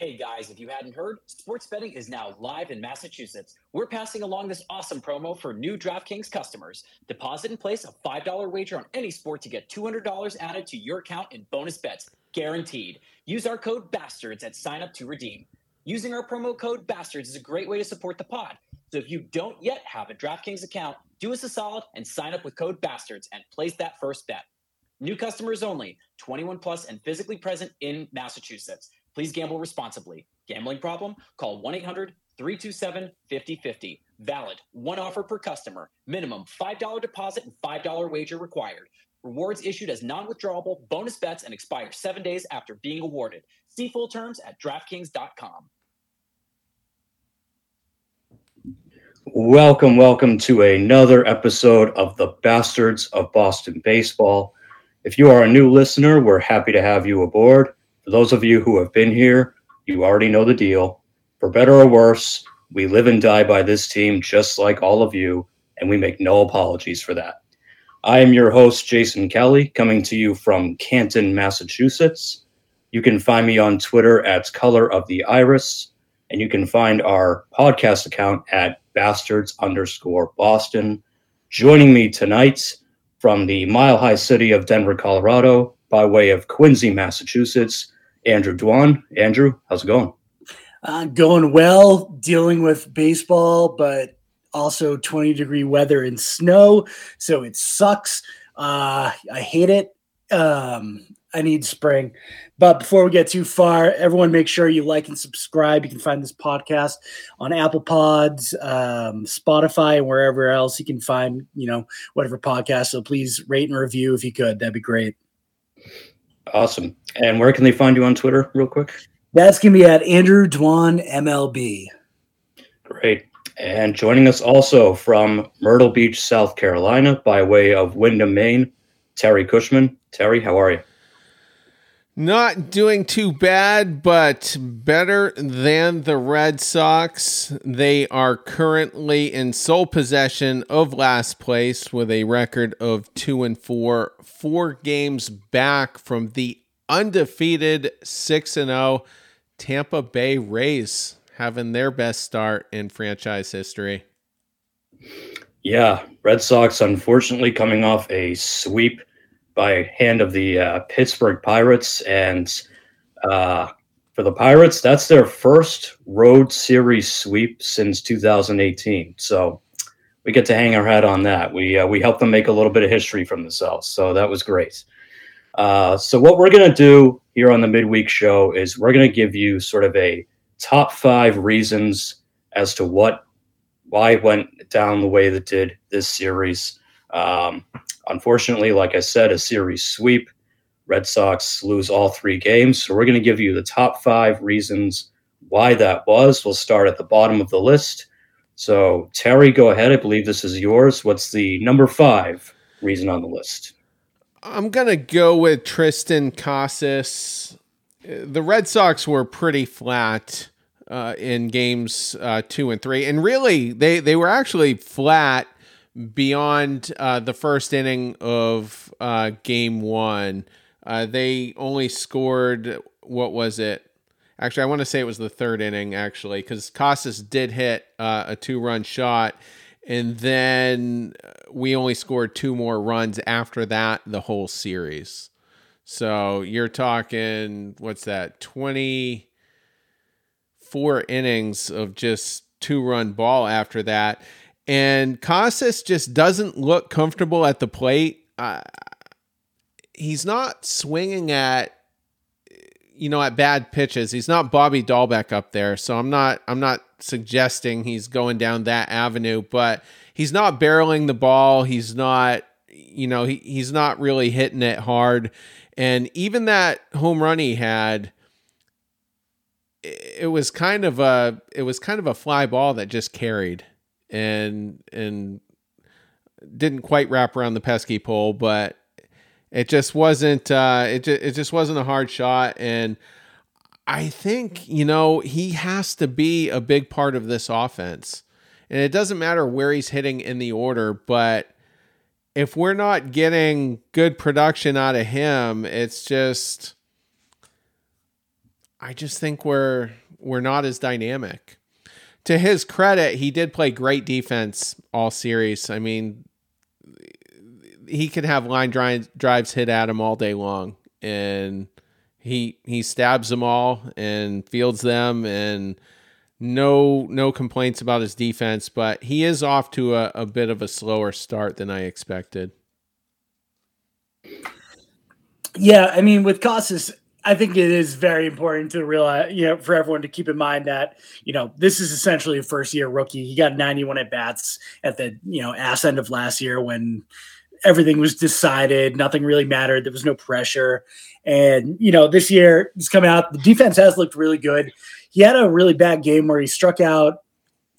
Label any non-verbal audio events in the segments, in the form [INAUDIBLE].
Hey guys, if you hadn't heard, sports betting is now live in Massachusetts. We're passing along this awesome promo for new DraftKings customers. Deposit and place a $5 wager on any sport to get $200 added to your account in bonus bets, guaranteed. Use our code BASTARDS at sign up to redeem. Using our promo code BASTARDS is a great way to support the pod. So if you don't yet have a DraftKings account, do us a solid and sign up with code BASTARDS and place that first bet. New customers only, 21 plus and physically present in Massachusetts. Please gamble responsibly. Gambling problem? Call 1 800 327 5050. Valid. One offer per customer. Minimum $5 deposit and $5 wager required. Rewards issued as non withdrawable bonus bets and expire seven days after being awarded. See full terms at DraftKings.com. Welcome, welcome to another episode of the Bastards of Boston Baseball. If you are a new listener, we're happy to have you aboard. For those of you who have been here, you already know the deal. For better or worse, we live and die by this team just like all of you, and we make no apologies for that. I am your host, Jason Kelly, coming to you from Canton, Massachusetts. You can find me on Twitter at Color of the Iris, and you can find our podcast account at bastards underscore Boston. Joining me tonight from the mile high city of Denver, Colorado, by way of Quincy, Massachusetts, Andrew Dwan. Andrew, how's it going? Uh, going well, dealing with baseball, but also 20 degree weather and snow. So it sucks. Uh, I hate it. Um, I need spring. But before we get too far, everyone make sure you like and subscribe. You can find this podcast on Apple Pods, um, Spotify, and wherever else you can find, you know, whatever podcast. So please rate and review if you could. That'd be great. Awesome. And where can they find you on Twitter, real quick? That's going to be at Andrew Dwan MLB. Great. And joining us also from Myrtle Beach, South Carolina, by way of Windham, Maine, Terry Cushman. Terry, how are you? Not doing too bad, but better than the Red Sox. They are currently in sole possession of last place with a record of two and four, four games back from the undefeated six and 0 Tampa Bay Rays, having their best start in franchise history. Yeah, Red Sox unfortunately coming off a sweep by hand of the uh, Pittsburgh Pirates. And uh, for the Pirates, that's their first road series sweep since 2018. So we get to hang our hat on that. We uh, we helped them make a little bit of history from themselves. So that was great. Uh, so what we're gonna do here on the midweek show is we're gonna give you sort of a top five reasons as to what why it went down the way that did this series. Um, Unfortunately, like I said, a series sweep. Red Sox lose all three games. So we're going to give you the top five reasons why that was. We'll start at the bottom of the list. So, Terry, go ahead. I believe this is yours. What's the number five reason on the list? I'm going to go with Triston Casas. The Red Sox were pretty flat uh, in games uh, two and three. And really, they, they were actually flat beyond uh, the first inning of uh, game one. Uh, they only scored, what was it? Actually, I want to say it was the third inning, actually, because Casas did hit uh, a two run shot. And then we only scored two more runs after that, the whole series. So you're talking, what's that, 24 innings of just two run ball after that and Casas just doesn't look comfortable at the plate. Uh, he's not swinging at you know at bad pitches. He's not Bobby Dalbec up there, so I'm not I'm not suggesting he's going down that avenue, but he's not barreling the ball. He's not you know he, he's not really hitting it hard, and even that home run he had. It was kind of a it was kind of a fly ball that just carried and and didn't quite wrap around the pesky pole, but it just wasn't uh, it just, it just wasn't a hard shot and I think, you know, he has to be a big part of this offense. And it doesn't matter where he's hitting in the order, but if we're not getting good production out of him, it's just I just think we're we're not as dynamic. To his credit, he did play great defense all series. I mean, he could have line drives hit at him all day long, and he he stabs them all and fields them, and no no complaints about his defense. But he is off to a, a bit of a slower start than I expected. Yeah, I mean, with Casas, I think it is very important to realize, you know, for everyone to keep in mind that, you know, this is essentially a first year rookie. He got 91 at bats at the, you know, ass end of last year when everything was decided, nothing really mattered, there was no pressure. And, you know, this year he's coming out, the defense has looked really good. He had a really bad game where he struck out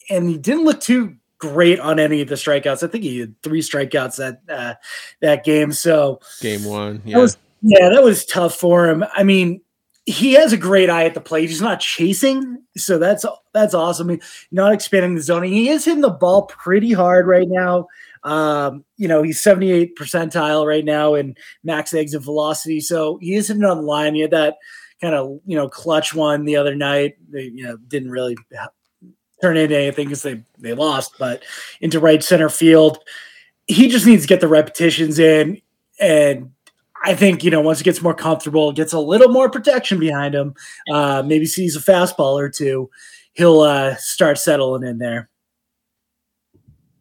and he didn't look too great on any of the strikeouts. I think he had three strikeouts that uh, that game. So game one, yeah. That was, yeah, that was tough for him. I mean, he has a great eye at the plate. He's not chasing, so that's that's awesome. I mean, not expanding the zoning. He is hitting the ball pretty hard right now. Um, you know, he's 78 percentile right now in max exit velocity, so he is hitting on the line. He had that kind of you know clutch one the other night. They you know didn't really turn into anything because they they lost, but into right center field. He just needs to get the repetitions in and I think you know once he gets more comfortable, gets a little more protection behind him, uh, maybe sees a fastball or two, he'll uh, start settling in there.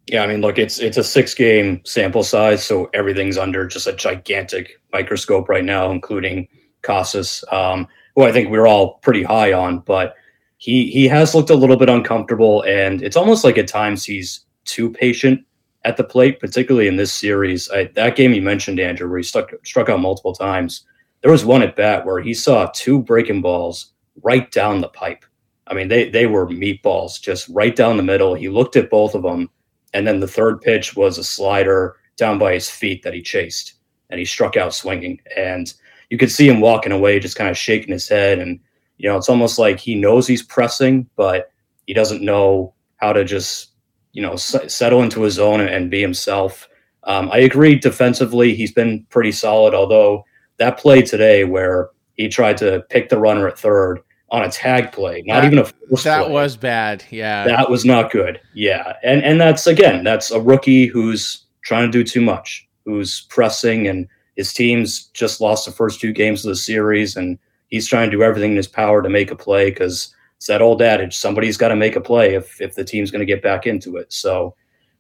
Yeah, I mean, look, it's it's a six game sample size, so everything's under just a gigantic microscope right now, including Casas, um, who I think we're all pretty high on, but he he has looked a little bit uncomfortable, and it's almost like at times he's too patient at the plate, particularly in this series. I, that game you mentioned, Andrew, where he stuck, struck out multiple times. There was one at bat where he saw two breaking balls right down the pipe. I mean, they they were meatballs, just right down the middle. He looked at both of them, and then the third pitch was a slider down by his feet that he chased, and he struck out swinging. And you could see him walking away, just kind of shaking his head. And you know, it's almost like he knows he's pressing, but he doesn't know how to just you know, s- settle into his zone and, be himself. Um, I agree defensively, he's been pretty solid, although that play today where he tried to pick the runner at third on a tag play, not that, even a that play. was bad. Yeah. That was not good. Yeah. And and that's again, that's a rookie who's trying to do too much, who's pressing and his team's just lost the first two games of the series and he's trying to do everything in his power to make a play because it's that old adage somebody's got to make a play if, if the team's going to get back into it. So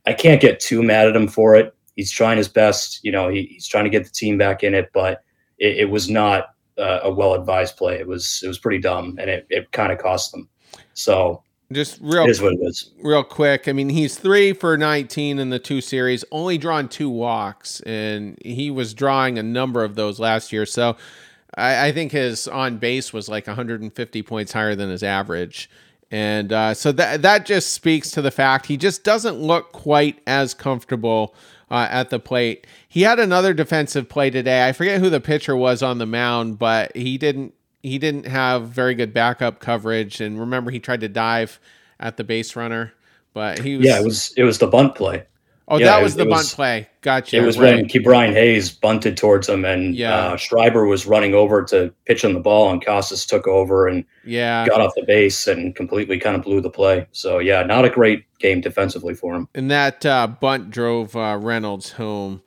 I can't get too mad at him for it. He's trying his best. You know, he, he's trying to get the team back in it, but it, it was not uh, a well advised play. It was it was pretty dumb, and it, it kind of cost them. So just real is what it is. Real quick, I mean, he's three for 19 in the two series, only drawn two walks, and he was drawing a number of those last year. So I, I think his on base was like 150 points higher than his average. And uh, so that that just speaks to the fact he just doesn't look quite as comfortable uh, at the plate. He had another defensive play today. I forget who the pitcher was on the mound, but he didn't he didn't have very good backup coverage. And remember, he tried to dive at the base runner, but he was yeah. It was it was the bunt play. Oh, yeah, that was it, the it bunt was, play. Gotcha. It was right. when Ke'Bryan Hayes bunted towards him, and Yeah. uh, Schreiber was running over to pitch on the ball, and Casas took over and yeah. got off the base and completely kind of blew the play. So yeah, not a great game defensively for him. And that uh, bunt drove uh, Reynolds home.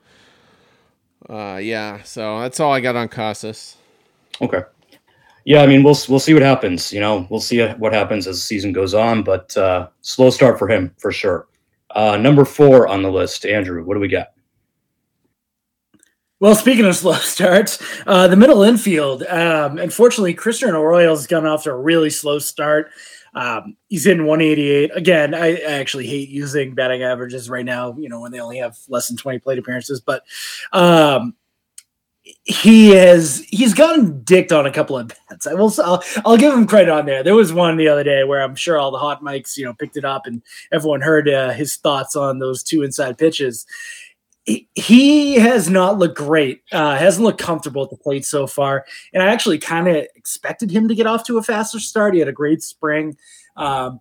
Uh, yeah, so that's all I got on Casas. Okay. Yeah, I mean we'll we'll see what happens. You know, we'll see what happens as the season goes on, but uh, slow start for him for sure. Uh, number four on the list, Andrew. What do we got? Well, speaking of [LAUGHS] slow starts, uh, the middle infield. Um, unfortunately, Christian Arroyo's gone off to a really slow start. Um, he's in 188. Again, I, I actually hate using batting averages right now. You know when they only have less than 20 plate appearances, but um, he has he's gotten dicked on a couple of bats. I will. I'll, I'll give him credit on there. There was one the other day where I'm sure all the hot mics, you know, picked it up and everyone heard uh, his thoughts on those two inside pitches. He, he has not looked great. Uh, hasn't looked comfortable at the plate so far, and I actually kind of expected him to get off to a faster start. He had a great spring. Um,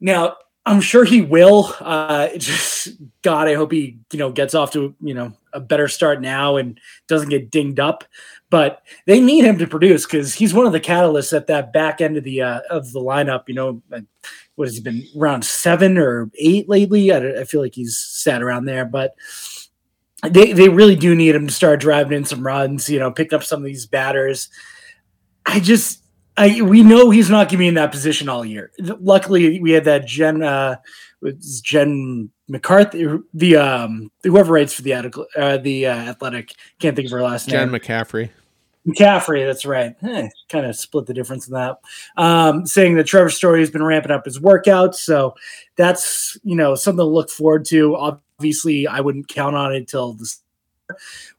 now I'm sure he will. Uh, [LAUGHS] just God, I hope he you know gets off to you know a better start now and doesn't get dinged up. But they need him to produce because he's one of the catalysts at that back end of the uh, of the lineup. You know, what has he been around seven or eight lately? I, I feel like he's sat around there, but they they really do need him to start driving in some runs. You know, picking up some of these batters. I just I, we know he's not going to be in that position all year. Luckily, we had that Jen, uh, Jen McCarthy, the um, whoever writes for the uh, the uh, Athletic. Can't think of her last Jen name. Jen McCaffrey. McCaffrey, that's right. Eh, kind of split the difference in that. Um, saying that Trevor Story has been ramping up his workouts, so that's you know something to look forward to. Obviously, I wouldn't count on it until this.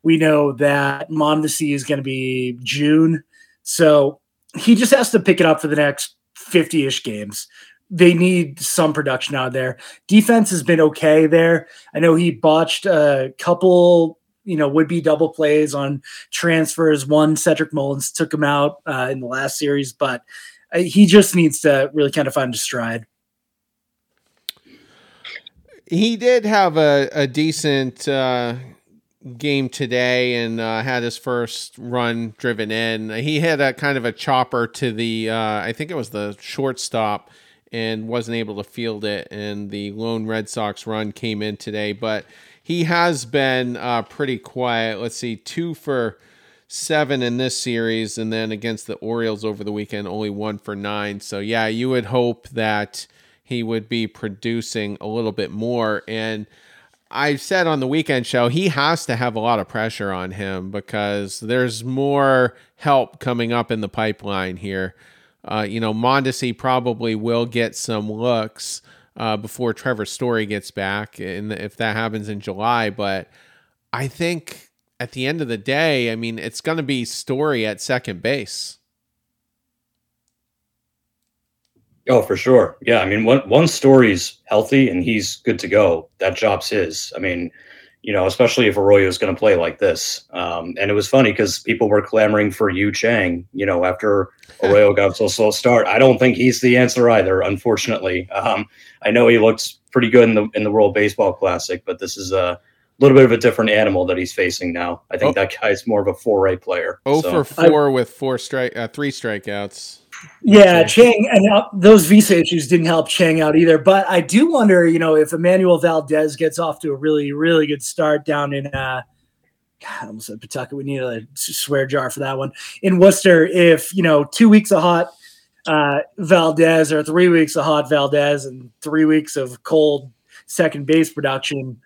We know that Mondesi is going to be June, so he just has to pick it up for the next 50-ish games. They need some production out there. Defense has been okay there. I know he botched a couple, you know, would be double plays on transfers. One Cedric Mullins took him out uh, in the last series, but uh, he just needs to really kind of find a stride. He did have a, a decent uh, game today and uh, had his first run driven in. He had a kind of a chopper to the, uh, I think it was the shortstop, and wasn't able to field it. And the lone Red Sox run came in today, but he has been uh, pretty quiet. Let's see, two for seven in this series, and then against the Orioles over the weekend, only one for nine. So yeah, you would hope that he would be producing a little bit more and I said on the weekend show, he has to have a lot of pressure on him because there's more help coming up in the pipeline here. Uh, you know, Mondesi probably will get some looks uh, before Trevor Story gets back, and if that happens in July. But I think at the end of the day, I mean, it's going to be Story at second base. Oh, for sure. Yeah. I mean, one, one story's healthy and he's good to go. That job's his. I mean, you know, especially if Arroyo is going to play like this. Um, and it was funny because people were clamoring for Yu Chang, you know, after [LAUGHS] Arroyo got so slow start. I don't think he's the answer either, unfortunately. Um, I know he looks pretty good in the in the World Baseball Classic, but this is a little bit of a different animal that he's facing now. I think oh. that guy's more of a four A player. Oh so. for four I, with four strike, uh, three strikeouts. Yeah, Chang and uh, those visa issues didn't help Chang out either. But I do wonder, you know, if Enmanuel Valdez gets off to a really, really good start down in uh God, I almost said Pawtucket. We need a swear jar for that one. In Worcester, if you know, two weeks of hot uh, Valdez or three weeks of hot Valdez and three weeks of cold second base production,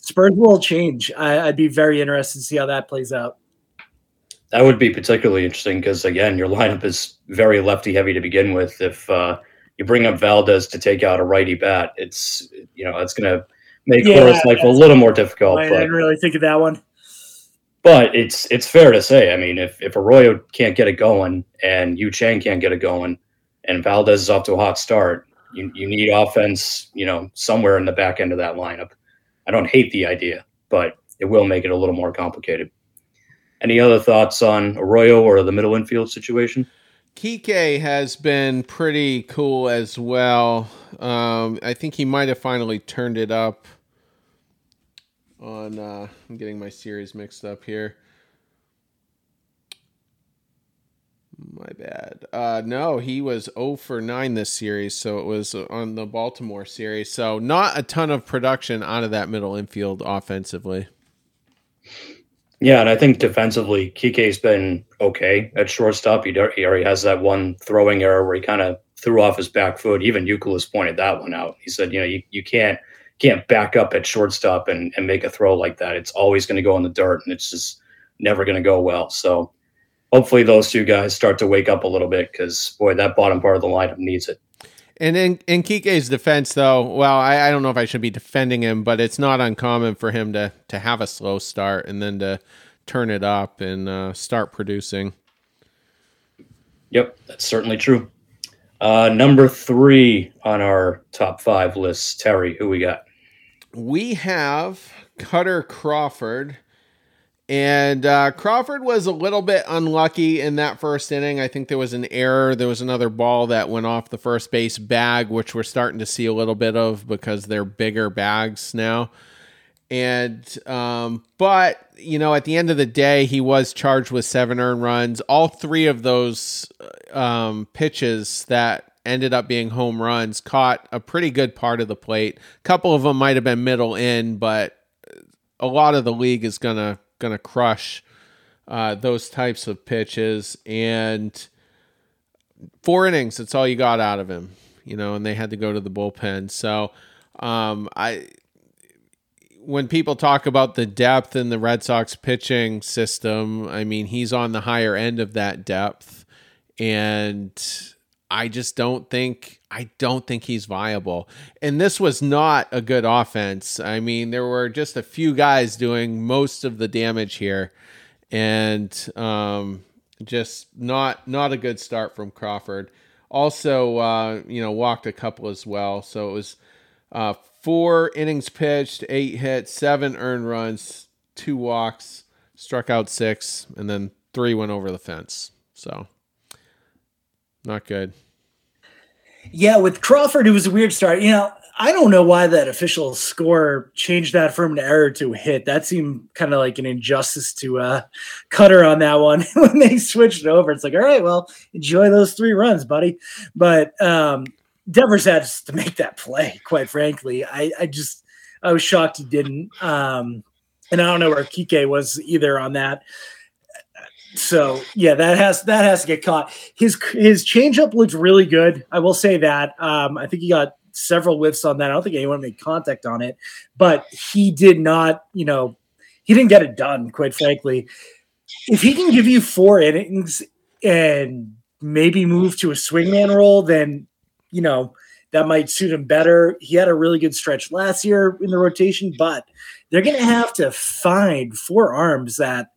Spurs will change. I, I'd be very interested to see how that plays out. That would be particularly interesting because again, your lineup is very lefty heavy to begin with. If uh, you bring up Valdez to take out a righty bat, it's you know it's going to make yeah, Cora's life a little more difficult. I but, didn't really think of that one. But it's it's fair to say. I mean, if if Arroyo can't get it going and Yu Chang can't get it going, and Valdez is off to a hot start, you you need offense. You know, somewhere in the back end of that lineup. I don't hate the idea, but it will make it a little more complicated. Any other thoughts on Arroyo or the middle infield situation? Kike has been pretty cool as well. Um, I think he might have finally turned it up on. Uh, I'm getting my series mixed up here. My bad. Uh, no, he was 0 for 9 this series, so it was on the Baltimore series. So not a ton of production out of that middle infield offensively. Yeah, and I think defensively, Kike's been okay at shortstop. He, he already has that one throwing error where he kind of threw off his back foot. Even Youkilis pointed that one out. He said, you know, you, you can't can't back up at shortstop and, and make a throw like that. It's always going to go in the dirt, and it's just never going to go well. So hopefully those two guys start to wake up a little bit because boy, that bottom part of the lineup needs it. And in, in Kike's defense, though, well, I, I don't know if I should be defending him, but it's not uncommon for him to to have a slow start and then to turn it up and uh, start producing. Yep, that's certainly true. Uh, number three on our top five list, Terry, who we got? We have Kutter Crawford, And uh, Crawford was a little bit unlucky in that first inning. I think there was an error. There was another ball that went off the first base bag, which we're starting to see a little bit of because they're bigger bags now. And, um, but, you know, at the end of the day, he was charged with seven earned runs. All three of those um, pitches that ended up being home runs caught a pretty good part of the plate. A couple of them might have been middle in, but a lot of the league is going to going to crush uh, those types of pitches. And four innings, that's all you got out of him, you know, and they had to go to the bullpen. So um, I. When people talk about the depth in the Red Sox pitching system, I mean, he's on the higher end of that depth. And I just don't think I don't think he's viable. And this was not a good offense. I mean, there were just a few guys doing most of the damage here, and um, just not not a good start from Crawford. Also, uh, you know, walked a couple as well. So it was uh, four innings pitched, eight hits, seven earned runs, two walks, struck out six, and then three went over the fence. So not good. Yeah, with Crawford, it was a weird start. You know, I don't know why that official score changed that from an error to a hit. That seemed kind of like an injustice to uh, Kutter on that one [LAUGHS] when they switched it over. It's like, all right, well, enjoy those three runs, buddy. But um, Devers had to make that play. Quite frankly, I, I just I was shocked he didn't. Um, and I don't know where Kike was either on that. So yeah, that has that has to get caught. His his changeup looks really good. I will say that. Um, I think he got several whiffs on that. I don't think anyone made contact on it, but he did not. You know, he didn't get it done. Quite frankly, if he can give you four innings and maybe move to a swingman role, then you know that might suit him better. He had a really good stretch last year in the rotation, but they're going to have to find four arms that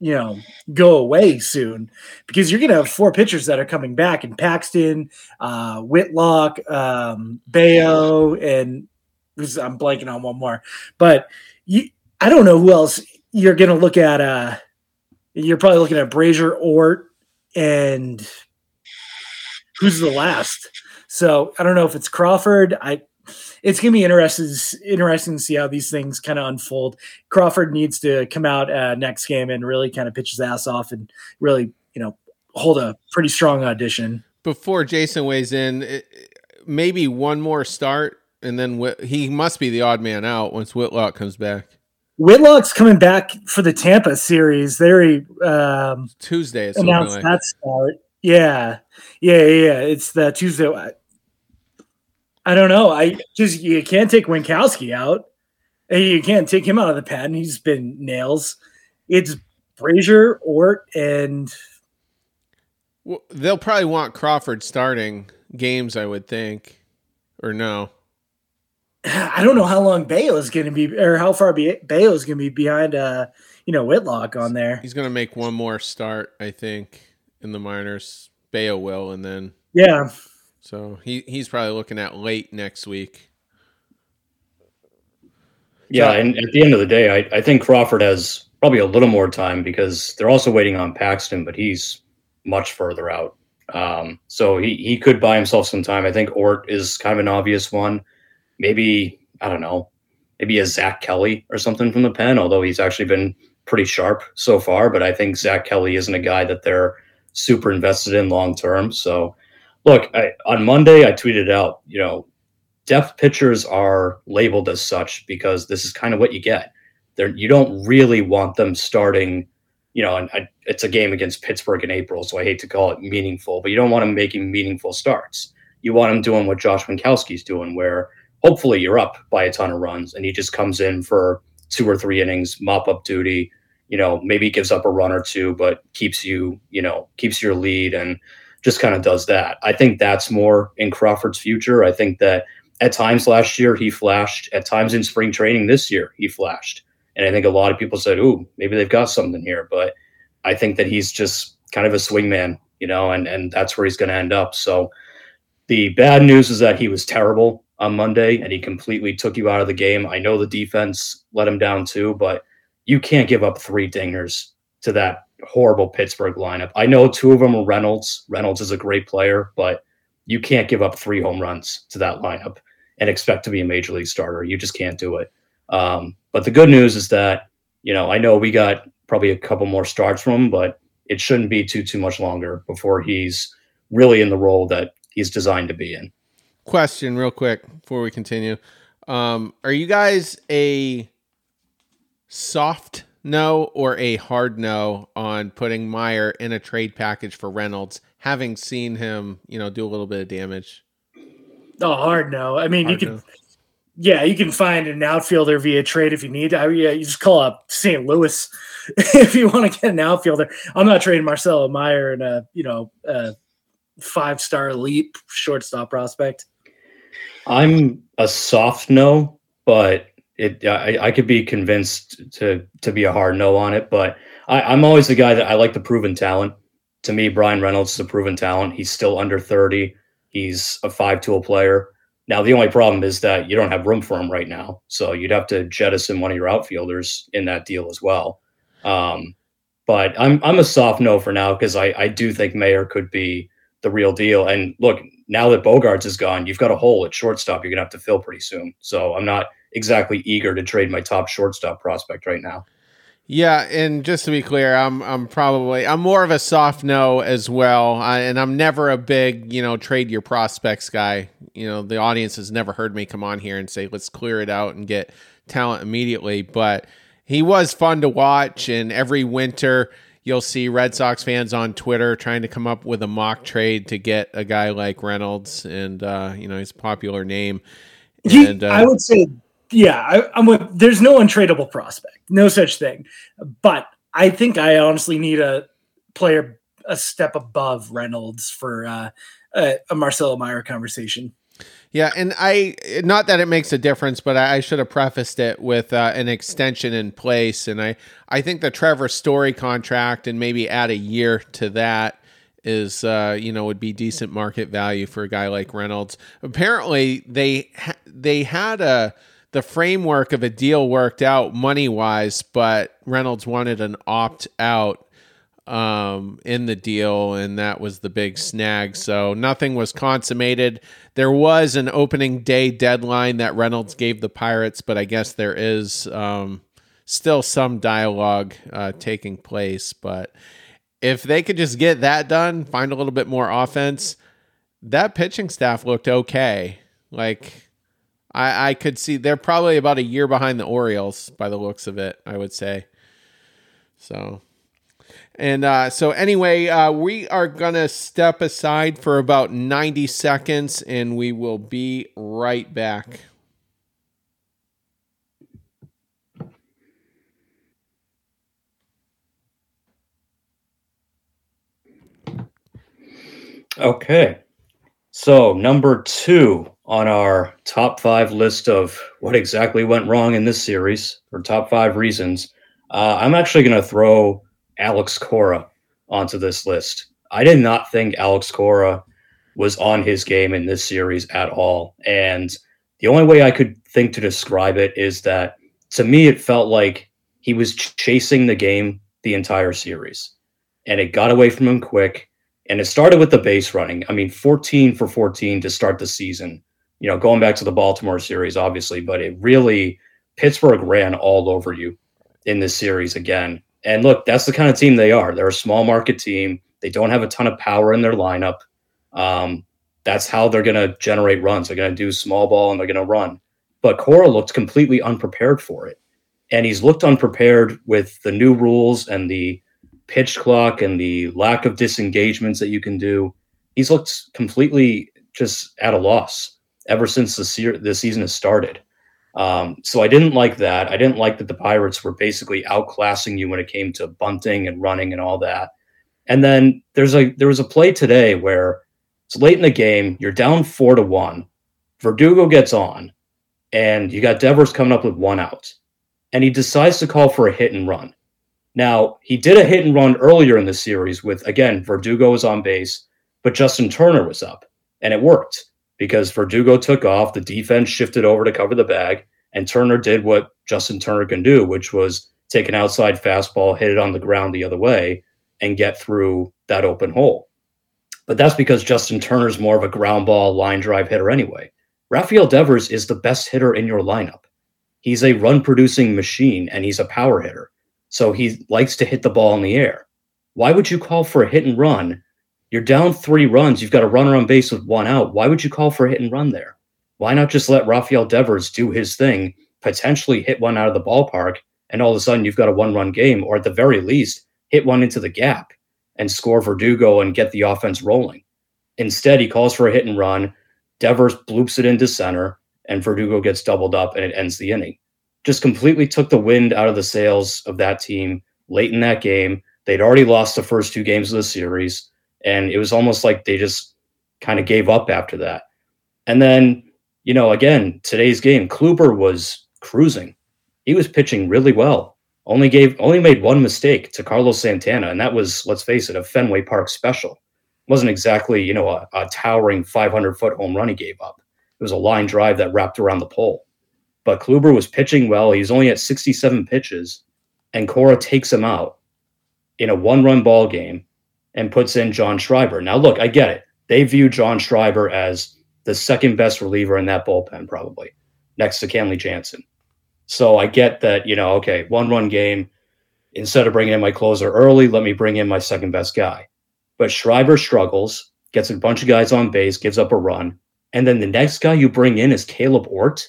you know go away soon because you're going to have four pitchers that are coming back and Paxton, uh, Whitlock, um, Bello, and I'm blanking on one more, but you, I don't know who else you're going to look at. Uh, you're probably looking at Brasier, Ort, and who's the last. So I don't know if it's Crawford. I it's gonna be interesting interesting to see how these things kind of unfold. Crawford needs to come out uh, next game and really kind of pitch his ass off and really you know hold a pretty strong audition. Before Jason weighs in, it, maybe one more start, and then he must be the odd man out once Whitlock comes back. Whitlock's coming back for the Tampa series. They um, Tuesday announced like. that start. Yeah, yeah, yeah. It's the Tuesday. I don't know. I just you can't take Winckowski out. You can't take him out of the pen. He's been nails. It's Brasier, Ort, and well, they'll probably want Crawford starting games. I would think, or no. [SIGHS] I don't know how long Bello is going to be, or how far Bello is going to be behind. Uh, you know, Whitlock on there. He's going to make one more start, I think, in the minors. Bello will, and then yeah, so he he's probably looking at late next week. Yeah, and at the end of the day, I, I think Crawford has probably a little more time because they're also waiting on Paxton, but he's much further out. Um, so he, he could buy himself some time. I think Ort is kind of an obvious one. Maybe, I don't know, maybe a Zack Kelly or something from the pen, although he's actually been pretty sharp so far. But I think Zack Kelly isn't a guy that they're super invested in long term. So look, I, on Monday I tweeted out, you know, depth pitchers are labeled as such because this is kind of what you get. There, you don't really want them starting, you know, and I, it's a game against Pittsburgh in April, so I hate to call it meaningful, but you don't want them making meaningful starts. You want them doing what Josh Winckowski's doing, where hopefully you're up by a ton of runs and he just comes in for two or three innings, mop up duty, you know, maybe gives up a run or two, but keeps you, you know, keeps your lead and just kind of does that. I think that's more in Crawford's future. I think that at times last year he flashed, at times in spring training this year he flashed. And I think a lot of people said, "Ooh, maybe they've got something here." But I think that he's just kind of a swingman, you know, and and that's where he's going to end up. So the bad news is that he was terrible on Monday and he completely took you out of the game. I know the defense let him down too, but you can't give up three dingers to that horrible Pittsburgh lineup. I know two of them are Reynolds. Reynolds is a great player, but you can't give up three home runs to that lineup and expect to be a major league starter. You just can't do it. Um, but the good news is that you know I know we got probably a couple more starts from him, but it shouldn't be too too much longer before he's really in the role that he's designed to be in. Question, real quick, before we continue: um, Are you guys a soft no or a hard no on putting Meyer in a trade package for Reynolds, having seen him, you know, do a little bit of damage? Oh, hard no. I mean, hard you can. No. Yeah, you can find an outfielder via trade if you need. I, yeah, you just call up St. Louis [LAUGHS] if you want to get an outfielder. I'm not trading Marcelo Meyer and a you know a five star elite shortstop prospect. I'm a soft no, but it I, I could be convinced to to be a hard no on it. But I, I'm always the guy that I like the proven talent. To me, Bryan Reynolds is a proven talent. He's still under 30. He's a five tool player. Now, the only problem is that you don't have room for him right now. So you'd have to jettison one of your outfielders in that deal as well. Um, but I'm I'm a soft no for now because I, I do think Meyer could be the real deal. And look, now that Bogaerts is gone, you've got a hole at shortstop you're gonna have to fill pretty soon. So I'm not exactly eager to trade my top shortstop prospect right now. Yeah, and just to be clear, I'm I'm probably I'm more of a soft no as well, I, and I'm never a big you know trade your prospects guy. You know, the audience has never heard me come on here and say let's clear it out and get talent immediately, but he was fun to watch, and every winter you'll see Red Sox fans on Twitter trying to come up with a mock trade to get a guy like Reynolds, and uh, you know he's a popular name. And, uh, I would say yeah, I, am with. There's no untradeable prospect, no such thing. But I think I honestly need a player a step above Reynolds for uh, a, a Marcelo Meyer conversation. Yeah, and I not that it makes a difference, but I, I should have prefaced it with uh, an extension in place, and I I think the Trevor Story contract and maybe add a year to that is uh, you know would be decent market value for a guy like Reynolds. Apparently, they ha- they had a the framework of a deal worked out money wise, but Reynolds wanted an opt out um, in the deal, and that was the big snag. So nothing was consummated. There was an opening day deadline that Reynolds gave the Pirates, but I guess there is um, still some dialogue uh, taking place. But if they could just get that done, find a little bit more offense, that pitching staff looked okay. Like, I, I could see they're probably about a year behind the Orioles by the looks of it, I would say. So, and uh, so anyway, uh, we are going to step aside for about 90 seconds and we will be right back. Okay. So, number two on our top five list of what exactly went wrong in this series, or top five reasons, uh, I'm actually going to throw Alex Cora onto this list. I did not think Alex Cora was on his game in this series at all. And the only way I could think to describe it is that to me, it felt like he was chasing the game the entire series. And it got away from him quick. And it started with the base running. I mean, 14 for 14 to start the season you know, going back to the Baltimore series, obviously, but it really Pittsburgh ran all over you in this series again. And look, that's the kind of team they are. They're a small market team. They don't have a ton of power in their lineup. Um, that's how they're going to generate runs. They're going to do small ball and they're going to run. But Cora looked completely unprepared for it. And he's looked unprepared with the new rules and the pitch clock and the lack of disengagements that you can do. He's looked completely just at a loss ever since the, se- the season has started. Um, so I didn't like that. I didn't like that the Pirates were basically outclassing you when it came to bunting and running and all that. And then there's a there was a play today where it's late in the game, you're down four to one. Verdugo gets on, and you got Devers coming up with one out, and he decides to call for a hit and run. Now he did a hit and run earlier in the series with again Verdugo was on base, but Justin Turner was up, and it worked because Verdugo took off, the defense shifted over to cover the bag, and Turner did what Justin Turner can do, which was take an outside fastball, hit it on the ground the other way, and get through that open hole. But that's because Justin Turner's more of a ground ball line drive hitter anyway. Rafael Devers is the best hitter in your lineup. He's a run producing machine and he's a power hitter. So he likes to hit the ball in the air. Why would you call for a hit and run? You're down three runs. You've got a runner on base with one out. Why would you call for a hit and run there? Why not just let Rafael Devers do his thing, potentially hit one out of the ballpark, and all of a sudden you've got a one run game, or at the very least, hit one into the gap and score Verdugo and get the offense rolling. Instead, he calls for a hit and run. Devers bloops it into center, and Verdugo gets doubled up and it ends the inning. Just completely took the wind out of the sails of that team late in that game. They'd already lost the first two games of the series, and it was almost like they just kind of gave up after that. And then, you know, again, today's game, Kluber was cruising. He was pitching really well. Only gave only made one mistake to Carlos Santana, and that was, let's face it, a Fenway Park special. It wasn't exactly, you know, a, a towering 500 foot home run he gave up. It was a line drive that wrapped around the pole. But Kluber was pitching well. He's only at 67 pitches, and Cora takes him out in a one run ball game and puts in John Schreiber. Now, look, I get it. They view John Schreiber as the second best reliever in that bullpen, probably next to Kenley Jansen. So I get that, you know, okay, one run game. Instead of bringing in my closer early, let me bring in my second best guy. But Schreiber struggles, gets a bunch of guys on base, gives up a run. And then the next guy you bring in is Kaleb Ort,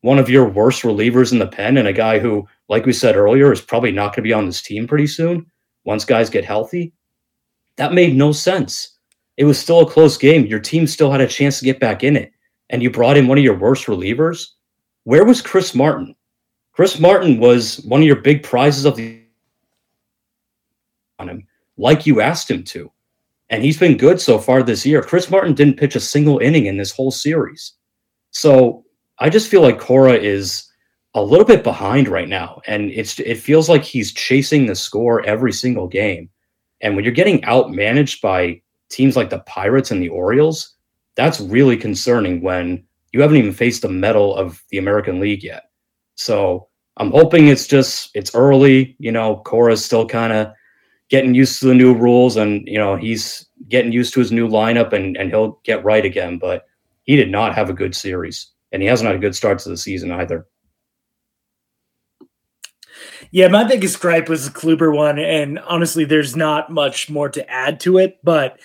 one of your worst relievers in the pen, and a guy who, like we said earlier, is probably not going to be on this team pretty soon once guys get healthy. That made no sense. It was still a close game. Your team still had a chance to get back in it. And you brought in one of your worst relievers. Where was Chris Martin? Chris Martin was one of your big prizes of the on him, like you asked him to. And he's been good so far this year. Chris Martin didn't pitch a single inning in this whole series. So I just feel like Cora is a little bit behind right now. And it's it feels like he's chasing the score every single game. And when you're getting outmanaged by teams like the Pirates and the Orioles, that's really concerning when you haven't even faced the mettle of the American League yet. So I'm hoping it's just it's early. You know, Cora's still kind of getting used to the new rules, and you know he's getting used to his new lineup, and and he'll get right again. But he did not have a good series, and he hasn't had a good start to the season either. Yeah, my biggest gripe was the Kluber one, and honestly, there's not much more to add to it. But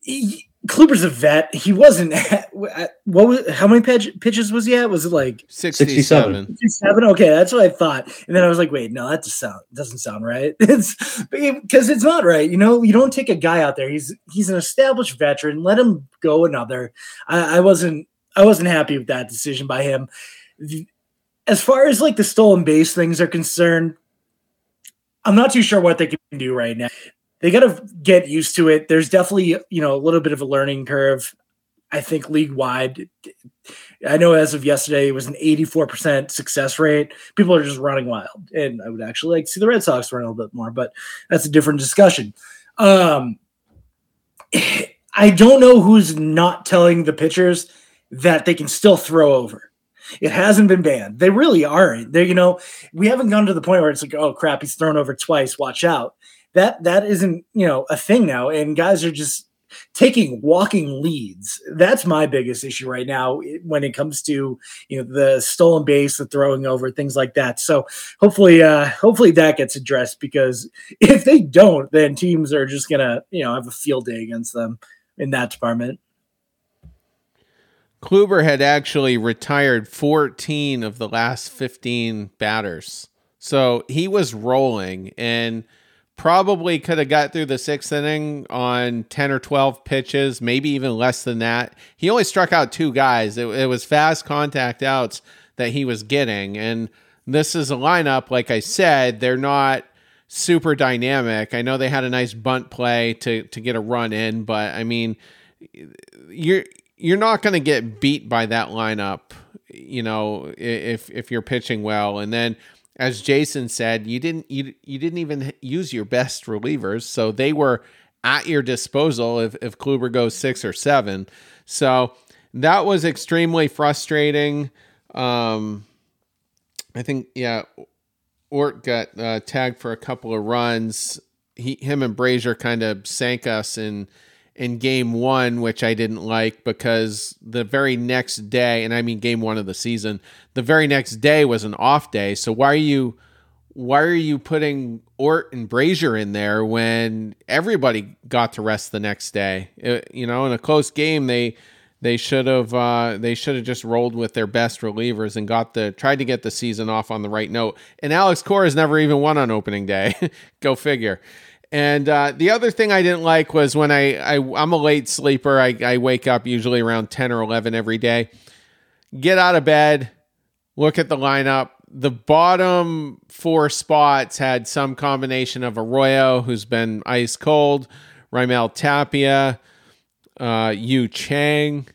he, Kluber's a vet. He wasn't. [LAUGHS] What was? How many pitch, pitches was he at? Was it like 67. 67? Okay, that's what I thought. And then I was like, wait, no, that sound doesn't sound right. [LAUGHS] It's because it's not right. You know, you don't take a guy out there. He's he's an established veteran. Let him go another. I, I wasn't I wasn't happy with that decision by him. As far as like the stolen base things are concerned, I'm not too sure what they can do right now they got to get used to it. There's definitely, you know, a little bit of a learning curve. I think league wide. I know as of yesterday, it was an 84% success rate. People are just running wild. And I would actually like to see the Red Sox run a little bit more, but that's a different discussion. Um, [SIGHS] I don't know who's not telling the pitchers that they can still throw over. It hasn't been banned. They really aren't. They, you know, we haven't gone to the point where it's like, oh crap, he's thrown over twice. Watch out that that isn't you know a thing now and guys are just taking walking leads that's my biggest issue right now when it comes to you know the stolen base the throwing over things like that so hopefully uh hopefully that gets addressed because if they don't then teams are just gonna you know have a field day against them in that department Kluber had actually retired 14 of the last 15 batters. So he was rolling and probably could have got through the sixth inning on 10 or 12 pitches, maybe even less than that. He only struck out two guys. It, it, was fast contact outs that he was getting. And this is a lineup, like I said, they're not super dynamic. I know they had a nice bunt play to, to get a run in, but I mean, you're, you're not going to get beat by that lineup, you know, if, if you're pitching well. And then, as Jason said, you didn't you, you didn't even use your best relievers, so they were at your disposal if if Kluber goes six or seven. So that was extremely frustrating. Um, I think yeah, Ort got uh, tagged for a couple of runs. He, him and Brasier kind of sank us in in game one, which I didn't like because the very next day, and I mean game one of the season, the very next day was an off day. So why are you why are you putting Ort and Brasier in there when everybody got to rest the next day? It, uh, you know, in a close game, they they should have uh, they should have just rolled with their best relievers and got the tried to get the season off on the right note. And Alex Cora has never even won on opening day. [LAUGHS] Go figure. And uh, the other thing I didn't like was when I, I I'm a late sleeper. I, I wake up usually around ten or eleven every day. Get out of bed, look at the lineup. The bottom four spots had some combination of Arroyo, who's been ice cold, Raimel Tapia, uh, Yu Chang,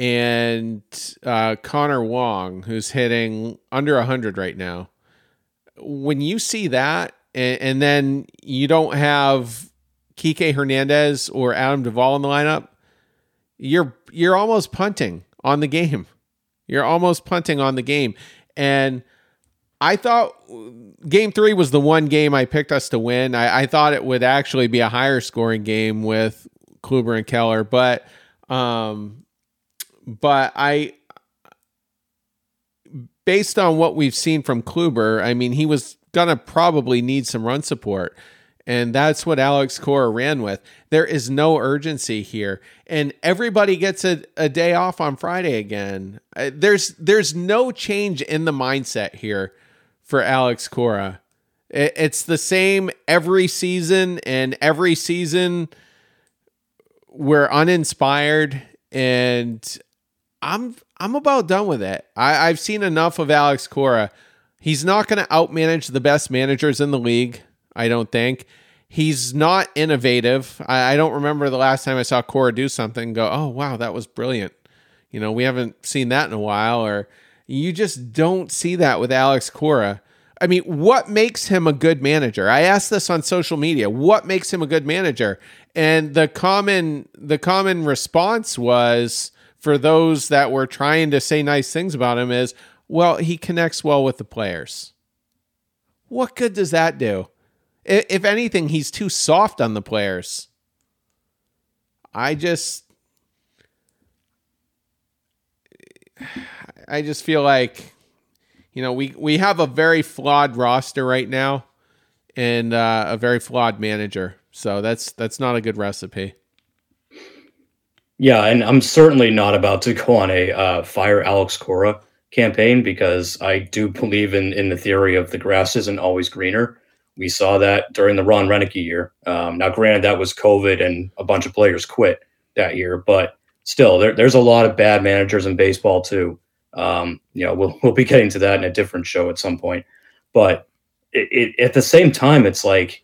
and uh, Connor Wong, who's hitting under 100 right now. When you see that, and, and then you don't have Kike Hernandez or Adam Duvall in the lineup, you're you're almost punting on the game. You're almost punting on the game. And I thought game three was the one game I picked us to win. I, I thought it would actually be a higher scoring game with Kluber and Keller, but um, but I based on what we've seen from Kluber, I mean, he was gonna probably need some run support. And that's what Alex Cora ran with. There is no urgency here. And everybody gets a, a day off on Friday again. Uh, there's there's no change in the mindset here for Alex Cora. It, it's the same every season, and every season we're uninspired and I'm I'm about done with it. I, I've seen enough of Alex Cora. He's not going to outmanage the best managers in the league. I don't think. He's not innovative. I, I don't remember the last time I saw Cora do something go, oh wow, that was brilliant. You know, we haven't seen that in a while, or you just don't see that with Alex Cora. I mean, what makes him a good manager? I asked this on social media. What makes him a good manager? And the common the common response was for those that were trying to say nice things about him is, well, he connects well with the players. What good does that do? If anything, he's too soft on the players. I just I just feel like you know, we we have a very flawed roster right now and uh, a very flawed manager. So that's that's not a good recipe. Yeah, and I'm certainly not about to go on a uh, fire Alex Cora campaign because I do believe in in the theory of the grass isn't always greener. We saw that during the Ron Roenicke year. Um, now, granted, that was COVID and a bunch of players quit that year, but still, there, there's a lot of bad managers in baseball too. Um, you know, we'll [LAUGHS] we'll be getting to that in a different show at some point, but it, it, at the same time, it's like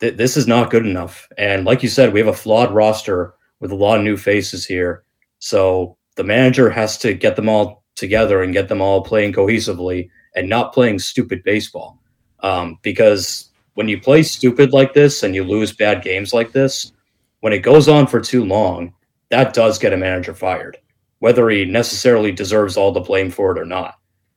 th- this is not good enough. And like you said, we have a flawed roster with a lot of new faces here. So the manager has to get them all together and get them all playing cohesively and not playing stupid baseball. Um, because when you play stupid like this and you lose bad games like this, when it goes on for too long, that does get a manager fired, whether he necessarily deserves all the blame for it or not.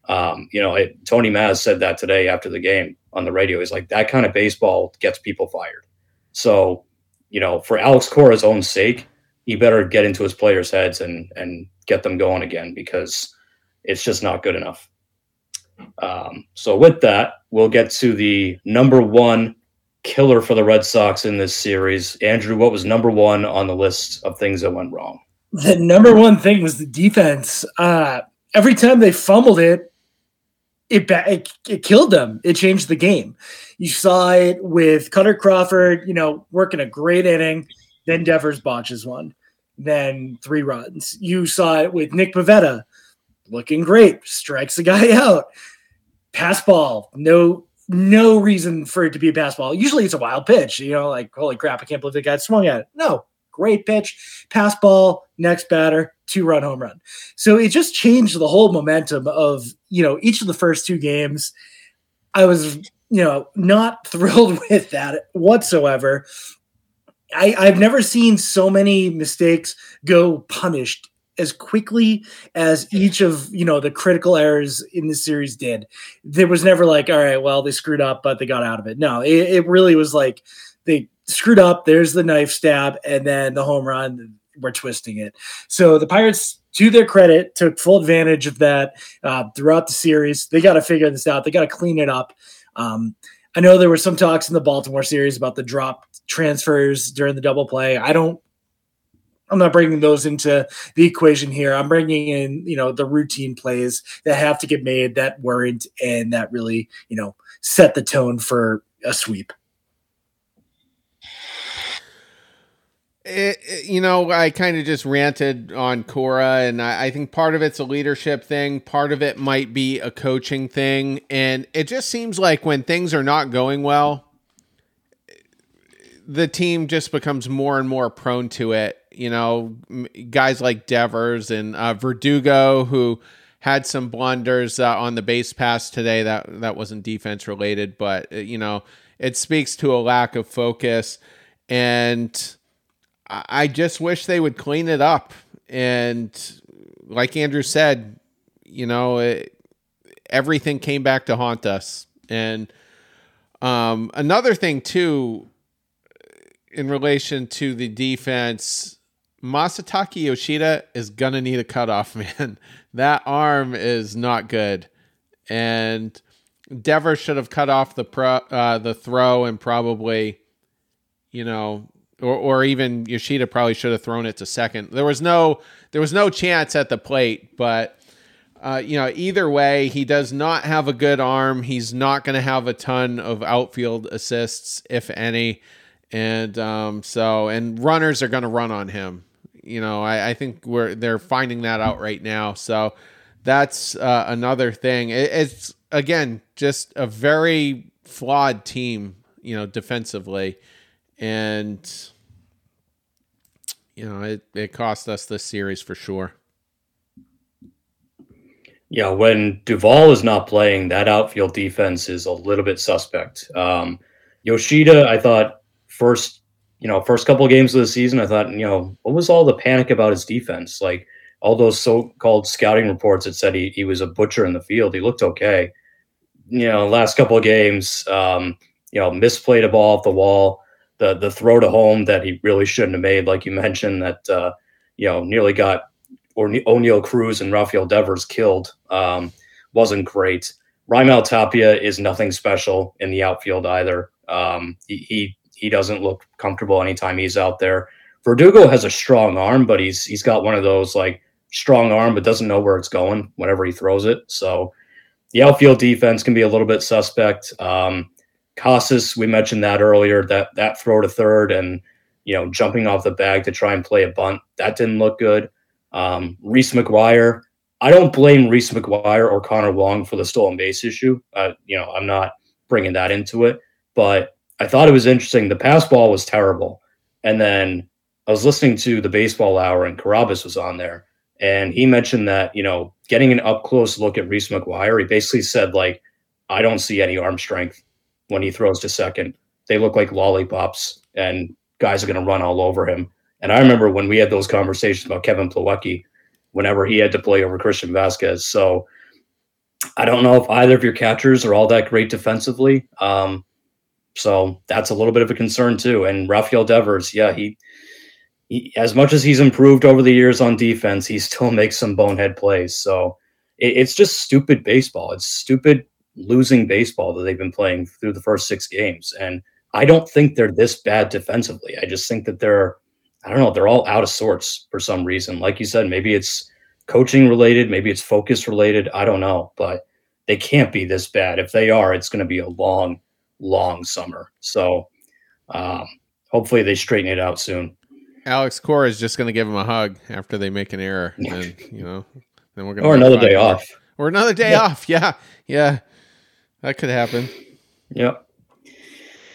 Um, you know, it, Tony Maz said that today after the game on the radio. He's like, that kind of baseball gets people fired. So, you know, for Alex Cora's own sake, he better get into his players' heads and and get them going again because it's just not good enough. Um, so with that, we'll get to the number one killer for the Red Sox in this series. Andrew, what was number one on the list of things that went wrong? The number one thing was the defense. Uh, every time they fumbled it, it, it, it killed them. It changed the game. You saw it with Kutter Crawford, you know, working a great inning. Then Devers botches one, then three runs. You saw it with Nick Pivetta, looking great, strikes the guy [LAUGHS] out. Pass ball, no no reason for it to be a pass ball. Usually it's a wild pitch, you know, like holy crap, I can't believe the guy swung at it. No, great pitch, pass ball, next batter, two run home run. So it just changed the whole momentum of, you know, each of the first two games. I was, you know, not [LAUGHS] thrilled with that whatsoever. I, I've never seen so many mistakes go punished as quickly as each of you know the critical errors in the series did. There was never like, all right, well they screwed up, but they got out of it. No, it, it really was like they screwed up. There's the knife stab, and then the home run. We're twisting it. So the Pirates, to their credit, took full advantage of that uh, throughout the series. They got to figure this out. They got to clean it up. Um, I know there were some talks in the Baltimore series about the drop transfers during the double play. I don't I'm not bringing those into the equation here. I'm bringing in, you know, the routine plays that have to get made that weren't and that really, you know, set the tone for a sweep. It, it, you know, I kind of just ranted on Cora, and I, I, think part of it's a leadership thing, part of it might be a coaching thing, and it just seems like when things are not going well, the team just becomes more and more prone to it. You know, guys like Devers and uh, Verdugo, who had some blunders uh, on the base pass today. That that wasn't defense related, but uh, you know, it speaks to a lack of focus and I just wish they would clean it up. And like Andrew said, you know, it, everything came back to haunt us. And um, another thing, too, in relation to the defense, Masataka Yoshida is going to need a cutoff, [LAUGHS] man. that arm is not good. And Dever should have cut off the pro, uh, the throw and probably, you know, or or even Yoshida probably should have thrown it to second. There was no there was no chance at the plate, but uh, you know either way, he does not have a good arm. He's not going to have a ton of outfield assists, if any, and um, so and runners are going to run on him. You know, I, I, think we're they're finding that out right now. So that's uh, another thing. It, it's again just a very flawed team. You know, defensively and you know it, it cost us this series for sure yeah when duvall is not playing that outfield defense is a little bit suspect um, yoshida i thought first you know first couple of games of the season i thought you know what was all the panic about his defense like all those so-called scouting reports that said he, he was a butcher in the field he looked okay you know last couple of games um, you know misplayed a ball off the wall the the throw to home that he really shouldn't have made, like you mentioned, that uh, you know nearly got or Oneil Cruz and Rafael Devers killed, um, wasn't great. Raimel Tapia is nothing special in the outfield either. Um, he, he he doesn't look comfortable anytime he's out there. Verdugo has a strong arm, but he's he's got one of those like strong arm, but doesn't know where it's going whenever he throws it. So the outfield defense can be a little bit suspect. Um, Casas, we mentioned that earlier. That that throw to third and you know jumping off the bag to try and play a bunt that didn't look good. Um, Reese McGuire, I don't blame Reese McGuire or Connor Wong for the stolen base issue. Uh, you know, I'm not bringing that into it, but I thought it was interesting. The pass ball was terrible, and then I was listening to the baseball hour and Carabas was on there, and he mentioned that you know getting an up close look at Reese McGuire, he basically said like, I don't see any arm strength when he throws to second. They look like lollipops, and guys are going to run all over him. And I remember when we had those conversations about Kevin Plawecki, whenever he had to play over Christian Vazquez. So I don't know if either of your catchers are all that great defensively. Um, so that's a little bit of a concern too. And Rafael Devers, yeah, he, he, as much as he's improved over the years on defense, he still [LAUGHS] makes some bonehead plays. So it, it's just stupid baseball. It's stupid losing baseball that they've been playing through the first six games. And I don't think they're this bad defensively. I just think that they're, I don't know, they're all out of sorts for some reason. Like you said, maybe it's coaching related, maybe it's focus related. I don't know, but they can't be this bad. If they are, it's going to be a long, long summer. So um, hopefully they straighten it out soon. Alex Cora is just going to give him a hug after they make an error, [LAUGHS] and you know, then we're going or another day off, or another day yeah. off. Yeah, yeah. That could happen. Yep.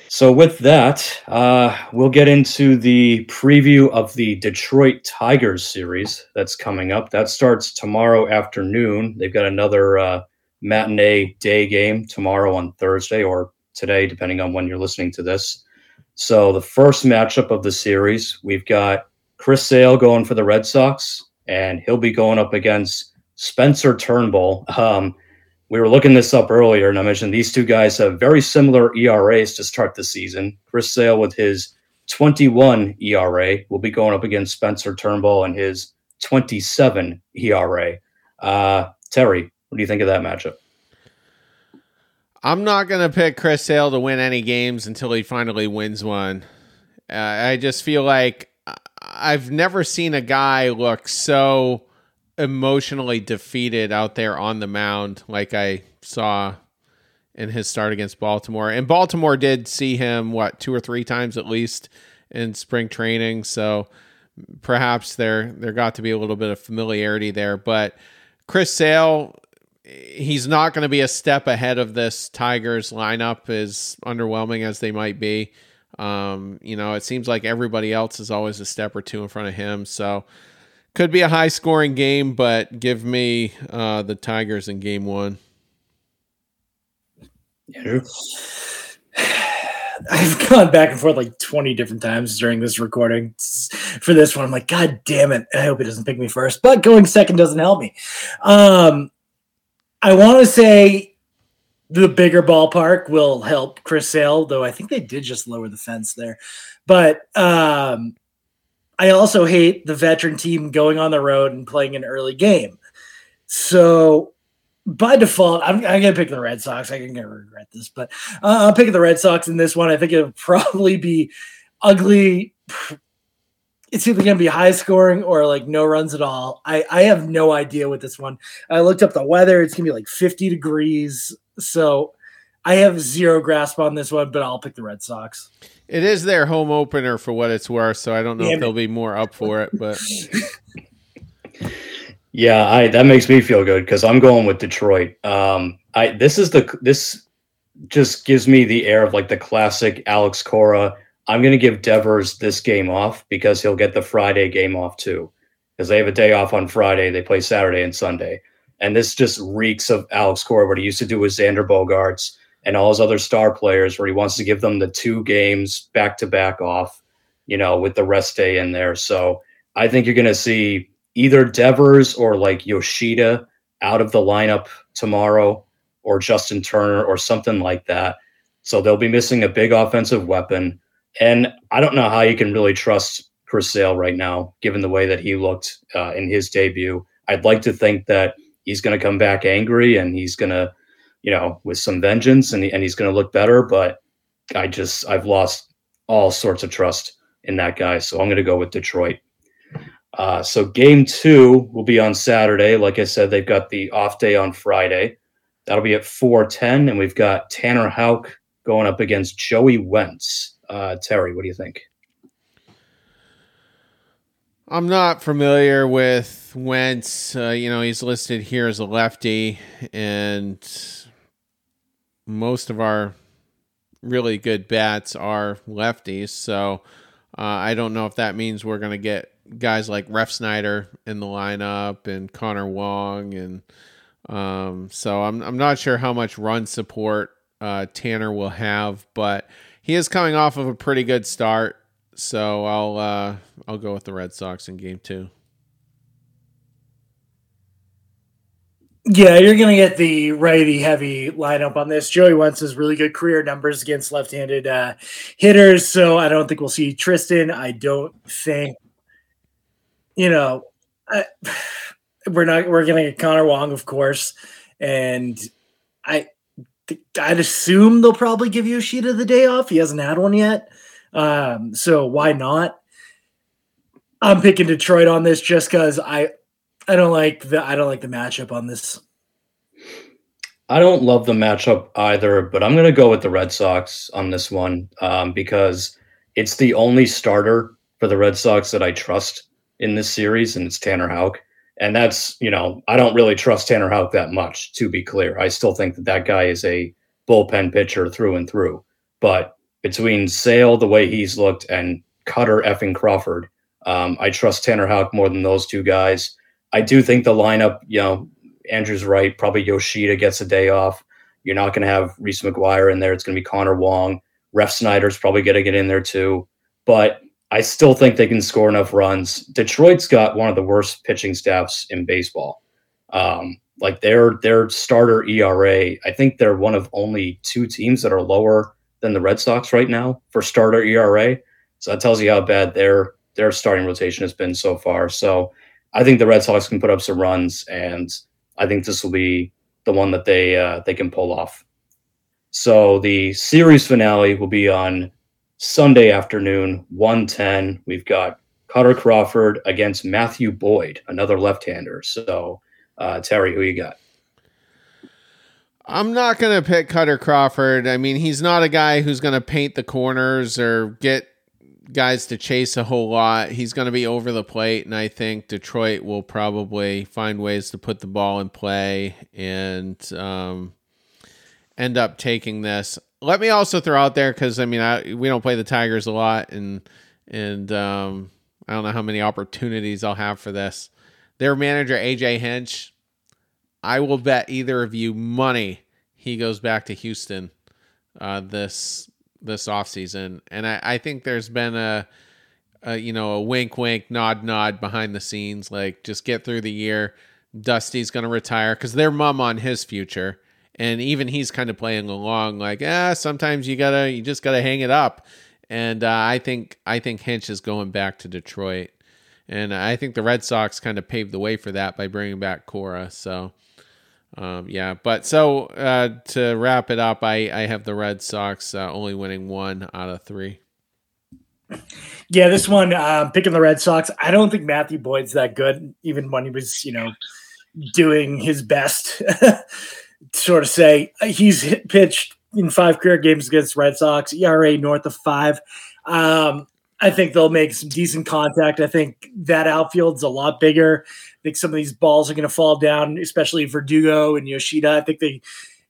So with that, uh, we'll get into the preview of the Detroit Tigers series that's coming up. That starts tomorrow afternoon. They've got another uh, matinee day game tomorrow on Thursday or today, depending on when you're listening to this. So the first matchup of the series, we've got Chris Sale going for the Red Sox and he'll be going up against Spencer Turnbull. Um, we were looking this up earlier, and I mentioned these two guys have very similar ERAs to start the season. Chris Sale with his 21 ERA will be going up against Spencer Turnbull and his 27 ERA. Uh, Terry, what do you think of that matchup? I'm not going to pick Chris Sale to win any games until he finally wins one. Uh, I just feel like I've never seen a guy look so emotionally defeated out there on the mound like I saw in his start against Baltimore. And Baltimore did see him what two or three times at least in spring training, so perhaps there there got to be a little bit of familiarity there, but Chris Sale he's not going to be a step ahead of this Tigers lineup as underwhelming as they might be. Um, you know, it seems like everybody else is always a step or two in front of him. So could be a high scoring game, but give me uh, the Tigers in game one. [SIGHS] I've gone back and forth like 20 different times during this recording for this one. I'm like, God damn it. I hope he doesn't pick me first, but going second doesn't help me. Um, I want to say the bigger ballpark will help Chris Sale, though I think they did just lower the fence there. But um, I also hate the veteran team going on the road and playing an early game. So by default, I'm, I'm going to pick the Red Sox. I can regret this, but uh, I'm picking the Red Sox in this one. I think it'll [LAUGHS] probably be ugly. It's either going to be high scoring or like no runs at all. I, I have no idea with this one. I looked up the weather. It's going to be like 50 degrees. So I have zero grasp on this one, but I'll pick the Red Sox. It is their home opener for what it's worth, so I don't know Damn if they'll be more up for it, but [LAUGHS] Yeah, I that makes me feel good because I'm going with Detroit. Um, I this is the this just gives me the air of like the classic Alex Cora. I'm going to give Devers this game off because he'll get the Friday game off too, because they have a day off on Friday. They play Saturday and Sunday, and this just reeks of Alex Cora. What he used to do with Xander Bogaerts and all his other star players, where he wants to give them the two games back to back off, you know, with the rest day in there. So I think you're going to see either Devers or like Yoshida out of the lineup tomorrow or Justin Turner or something like that. So they'll be missing a big offensive weapon. And I don't know how you can really trust Chris Sale right now, given the way that he looked uh, in his debut. I'd like to think that he's going to come back angry and he's going to, you know, with some vengeance and, and he's going to look better. But I just, I've lost all sorts of trust in that guy. So I'm going to go with Detroit. Uh, so game two will be on Saturday. Like I said, they've got the off day on Friday. That'll be at 410. And we've got Tanner Houck going up against Joey Wentz. Uh, Terry, what do you think? I'm not familiar with Wentz. Uh, you know, he's listed here as a lefty, and most of our really good bats are lefties. So uh, I don't know if that means we're going to get guys like Refsnyder in the lineup and Connor Wong and um, so I'm I'm not sure how much run support uh, Tanner will have, but he is coming off of a pretty good start. So I'll uh, I'll go with the Red Sox in game two. Yeah, you're going to get the righty heavy lineup on this. Joey Wentz has really good career numbers against left handed uh, hitters. So I don't think we'll see Triston. I don't think you know, I, [SIGHS] we're not we're gonna get Connor Wong, of course, and I I'd assume they'll probably give Yoshida the day off. He hasn't had one yet, um, so why not? I'm picking Detroit on this just because I I don't like the I don't like the matchup on this. I don't love the matchup either, but I'm to go with the Red Sox on this one um, because it's the only starter for the Red Sox that I trust in this series, and it's Tanner Houck. And that's, you know, I don't really trust Tanner Houck that much, to be clear. I still think that that guy is a bullpen pitcher through and through. But between Sale, the way he's looked, and Kutter effing Crawford, um, I trust Tanner Houck more than those two guys. I do think the lineup, you know, Andrew's right. Probably Yoshida gets a day off. You're not going to have Reese McGuire in there. It's going to be Connor Wong. Refsnyder's probably going to get in there too. But I still think they can score enough runs. Detroit's got one of the worst pitching staffs in baseball. Um, like their their starter ERA, I think they're one of only two teams that are lower than the Red Sox right now for starter ERA. So that tells you how bad their their starting rotation has been so far. So I think the Red Sox can put up some runs, and I think this will be the one that they uh, they can pull off. So the series finale will be on Sunday afternoon, 110. We've got Kutter Crawford against Matthew Boyd, another left-hander. So uh, Terry, who you got? I'm not going to pick Kutter Crawford. I mean, he's not a guy who's going to paint the corners or get guys to chase a whole lot. He's going to be over the plate, and I think Detroit will probably find ways to put the ball in play and um, end up taking this. Let me also throw out there because I mean I, we don't play the Tigers a lot, and and um, I don't know how many opportunities I'll have for this. Their manager AJ Hinch, I will bet either of you money he goes back to Houston uh, this this offseason. And I, I think there's been a, a, you know, a wink, wink, nod, nod behind the scenes. Like, just get through the year. Dusty's going to retire because they're mum on his future. And even he's kind of playing along, like, ah, sometimes you gotta, you just gotta hang it up. And uh, I think, I think Hinch is going back to Detroit, and I think the Red Sox kind of paved the way for that by bringing back Cora. So, um, yeah, but so uh, to wrap it up, I, I have the Red Sox uh, only winning one out of three. Yeah, this one, uh, picking the Red Sox. I don't think Matthew Boyd's that good, even when he was, you know, doing his best. [LAUGHS] sort of say he's hit, pitched in five career games against Red Sox, ERA north of five. Um, I think they'll make some decent contact. I think that outfield's a lot bigger I think some of these balls are going to fall down, especially Verdugo and Yoshida. I think they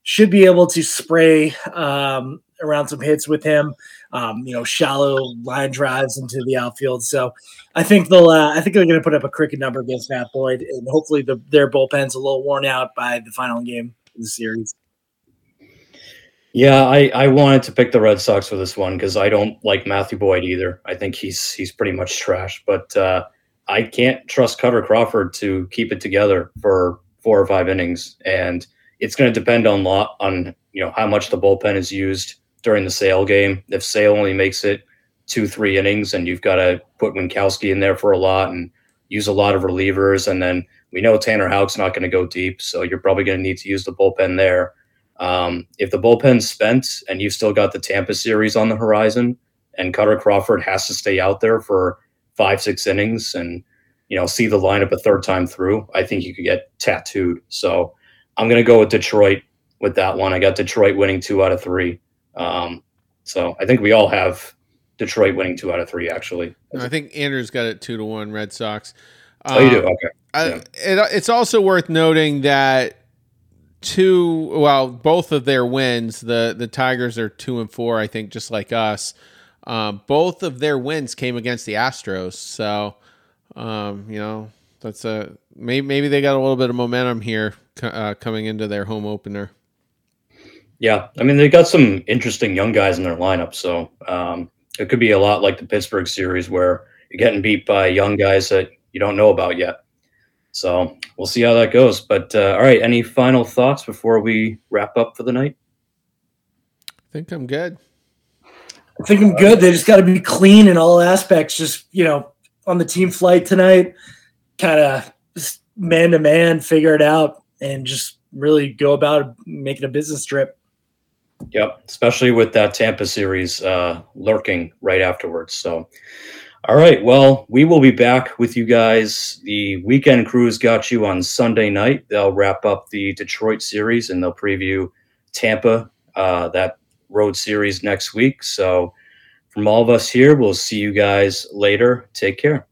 should be able to spray um, around some hits with him. Um, you know, shallow line drives into the outfield. So I think they'll. Uh, I think they're going to put up a cricket number against Matt Boyd, and hopefully the, their bullpen's a little worn out by the final game the series. Yeah, I, I wanted to pick the Red Sox for this one because I don't like Matthew Boyd either. I think he's he's pretty much trash. But uh, I can't trust Kutter Crawford to keep it together for four or five innings, and it's going to depend on lot on you know how much the bullpen is used during the Sale game. If Sale only makes it two three innings, and you've got to put Winckowski in there for a lot and use a lot of relievers, and then we know Tanner Houck's not going to go deep, so you're probably going to need to use the bullpen there. Um, if the bullpen's spent and you've still got the Tampa series on the horizon, and Kutter Crawford has to stay out there for five, six innings and, you know, see the lineup a third time through, I think you could get tattooed. So I'm going to go with Detroit with that one. I got Detroit winning two out of three. Um, so I think we all have Detroit winning two out of three, actually. No, I think Andrew's got it two to one Red Sox. Um, oh, you do? Um, okay. I, yeah. it, it's also worth noting that two, well, both of their wins, the the Tigers are two and four, I think, just like us. Um, both of their wins came against the Astros, so um, you know that's a maybe maybe they got a little bit of momentum here uh, coming into their home opener. Yeah, I mean they got some interesting young guys in their lineup, so um, it could be a lot like the Pittsburgh series where you're getting beat by young guys that you don't know about yet. So we'll see how that goes. But uh, all right, any final thoughts before we wrap up for the night? I think I'm good. I think I'm good. They just got to be clean in all aspects. Just you know, on the team flight tonight, kind of man to man, figure it out, and just really go about making a business trip. Yep, especially with that Tampa series uh, lurking right afterwards. So, all right, well, we will be back with you guys. The weekend crews got you on Sunday night. They'll wrap up the Detroit series and they'll preview Tampa. Uh, that road series next week. So, from all of us here, we'll see you guys later. Take care.